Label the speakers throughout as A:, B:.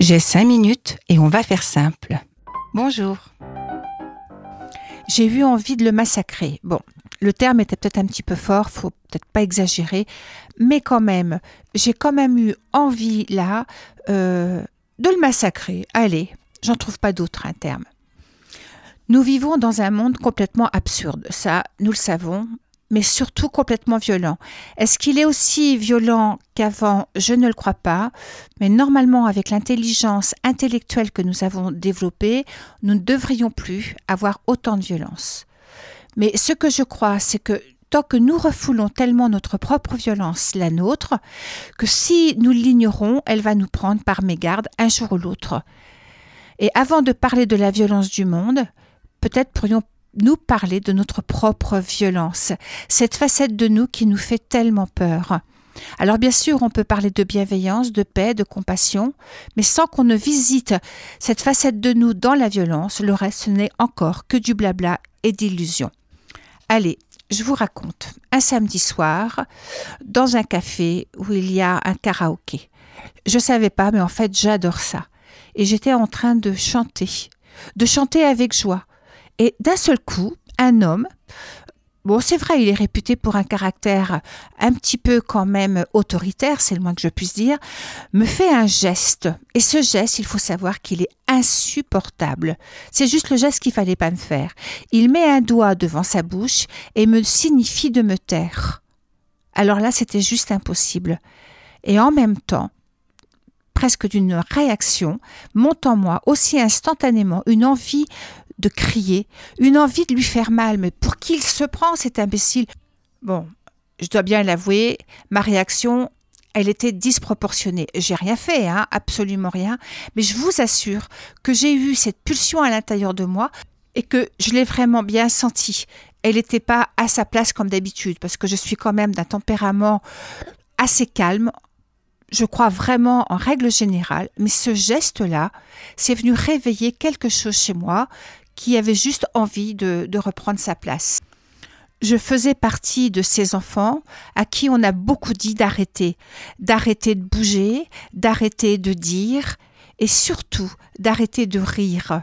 A: J'ai cinq minutes et on va faire simple. Bonjour.
B: J'ai eu envie de le massacrer. Bon, le terme était peut-être un petit peu fort, faut peut-être pas exagérer, mais quand même, j'ai quand même eu envie là euh, de le massacrer. Allez, j'en trouve pas d'autre un terme. Nous vivons dans un monde complètement absurde, ça, nous le savons, mais surtout complètement violent. Est-ce qu'il est aussi violent qu'avant? Je ne le crois pas, mais normalement avec l'intelligence intellectuelle que nous avons développée, nous ne devrions plus avoir autant de violence. Mais ce que je crois, c'est que tant que nous refoulons tellement notre propre violence, la nôtre, que si nous l'ignorons, elle va nous prendre par mégarde un jour ou l'autre. Et avant de parler de la violence du monde, peut-être pourrions nous parler de notre propre violence, cette facette de nous qui nous fait tellement peur. Alors bien sûr, on peut parler de bienveillance, de paix, de compassion, mais sans qu'on ne visite cette facette de nous dans la violence, le reste n'est encore que du blabla et d'illusions. Allez, je vous raconte. Un samedi soir, dans un café où il y a un karaoké. Je savais pas, mais en fait, j'adore ça. Et j'étais en train de chanter, de chanter avec joie. Et d'un seul coup, un homme, bon c'est vrai, il est réputé pour un caractère un petit peu quand même autoritaire, c'est le moins que je puisse dire, me fait un geste. Et ce geste, il faut savoir qu'il est insupportable. C'est juste le geste qu'il fallait pas me faire. Il met un doigt devant sa bouche et me signifie de me taire. Alors là, c'était juste impossible. Et en même temps, presque d'une réaction, monte en moi aussi instantanément une envie de crier, une envie de lui faire mal. Mais pour qui il se prend, cet imbécile Bon, je dois bien l'avouer, ma réaction, elle était disproportionnée. J'ai rien fait, hein, absolument rien, mais je vous assure que j'ai eu cette pulsion à l'intérieur de moi et que je l'ai vraiment bien sentie. Elle n'était pas à sa place comme d'habitude, parce que je suis quand même d'un tempérament assez calme, je crois vraiment en règle générale, mais ce geste-là, c'est venu réveiller quelque chose chez moi qui avait juste envie de, reprendre sa place. Je faisais partie de ces enfants à qui on a beaucoup dit d'arrêter, d'arrêter de bouger, d'arrêter de dire et surtout d'arrêter de rire.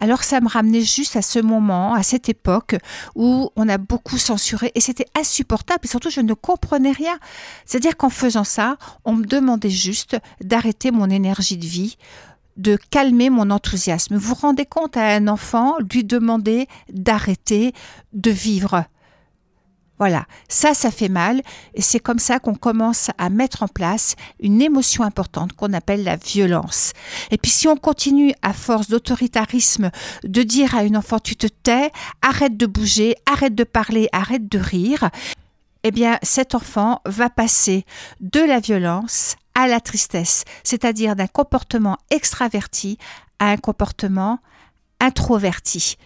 B: Alors ça me ramenait juste à ce moment, à cette époque où on a beaucoup censuré et c'était insupportable et surtout je ne comprenais rien. C'est-à-dire qu'en faisant ça, on me demandait juste d'arrêter mon énergie de vie, de calmer mon enthousiasme. Vous rendez compte à un enfant lui demander d'arrêter de vivre. Voilà, ça, ça fait mal et c'est comme ça qu'on commence à mettre en place une émotion importante qu'on appelle la violence. Et puis si on continue à force d'autoritarisme de dire à une enfant tu te tais, arrête de bouger, arrête de parler, arrête de rire, eh bien cet enfant va passer de la violence à la tristesse, c'est-à-dire d'un comportement extraverti à un comportement introverti.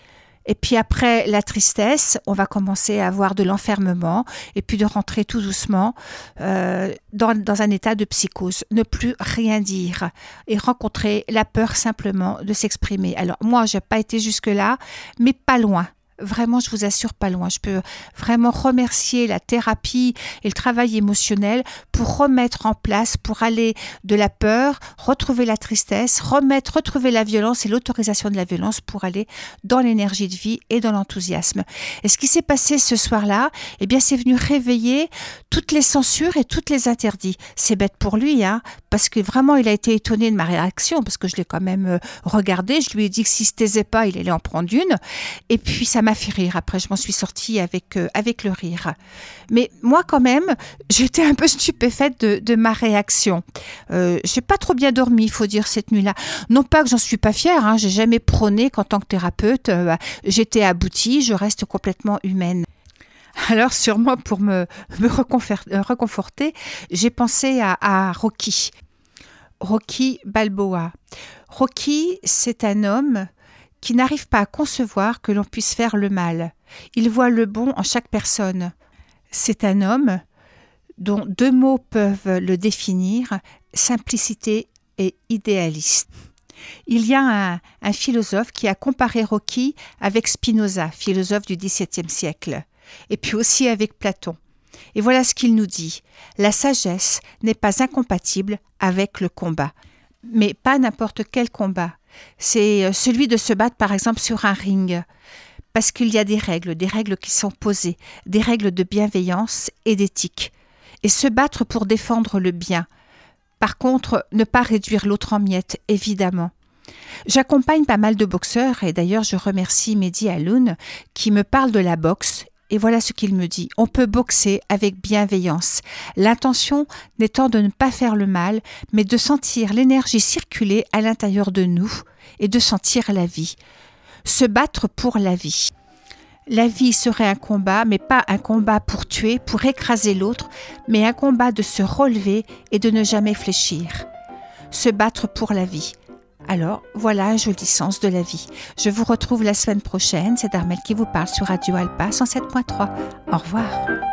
B: Et puis après la tristesse, on va commencer à avoir de l'enfermement et puis de rentrer tout doucement euh, dans, dans, un état de psychose, ne plus rien dire et rencontrer la peur simplement de s'exprimer. Alors moi, j'ai pas été jusque là, mais pas loin. Vraiment, je vous assure, pas loin. Je peux vraiment remercier la thérapie et le travail émotionnel pour remettre en place, pour aller de la peur, retrouver la tristesse, remettre, retrouver la violence et l'autorisation de la violence pour aller dans l'énergie de vie et dans l'enthousiasme. Et ce qui s'est passé ce soir-là, eh bien, c'est venu réveiller toutes les censures et toutes les interdits. C'est bête pour lui, hein, parce que vraiment, il a été étonné de ma réaction, parce que je l'ai quand même euh, regardé. Je lui ai dit que s'il se taisait pas, il allait en prendre une. Et puis, ça m'a fait rire. Après, je m'en suis sortie avec, euh, avec le rire. Mais moi, quand même, j'étais un peu stupéfaite de, ma réaction. Euh, j'ai pas trop bien dormi, il faut dire, cette nuit-là. Non pas que j'en suis pas fière, hein, j'ai jamais prôné qu'en tant que thérapeute, euh, j'étais aboutie, je reste complètement humaine. Alors moi, pour me, me reconforter, j'ai pensé à Rocky. Rocky Balboa. Rocky, c'est un homme qui n'arrive pas à concevoir que l'on puisse faire le mal. Il voit le bon en chaque personne. C'est un homme dont deux mots peuvent le définir, simplicité et idéaliste. Il y a un, philosophe qui a comparé Rocky avec Spinoza, philosophe du XVIIe siècle, et puis aussi avec Platon. Et voilà ce qu'il nous dit. La sagesse n'est pas incompatible avec le combat. mais pas n'importe quel combat. C'est euh, celui de se battre par exemple sur un ring, parce qu'il y a des règles, des règles qui sont posées, des règles de bienveillance et d'éthique, et se battre pour défendre le bien. Par contre, ne pas réduire l'autre en miettes, évidemment. J'accompagne pas mal de boxeurs et d'ailleurs je remercie Mehdi Aloun qui me parle de la boxe et voilà ce qu'il me dit. On peut boxer avec bienveillance. L'intention n'étant de ne pas faire le mal, mais de sentir l'énergie circuler à l'intérieur de nous et de sentir la vie. Se battre pour la vie. La vie serait un combat, mais pas un combat pour tuer, pour écraser l'autre, mais un combat de se relever et de ne jamais fléchir. Se battre pour la vie. Alors, voilà un joli sens de la vie. Je vous retrouve la semaine prochaine. C'est Darmel qui vous parle sur Radio Alpa 107.3. Au revoir.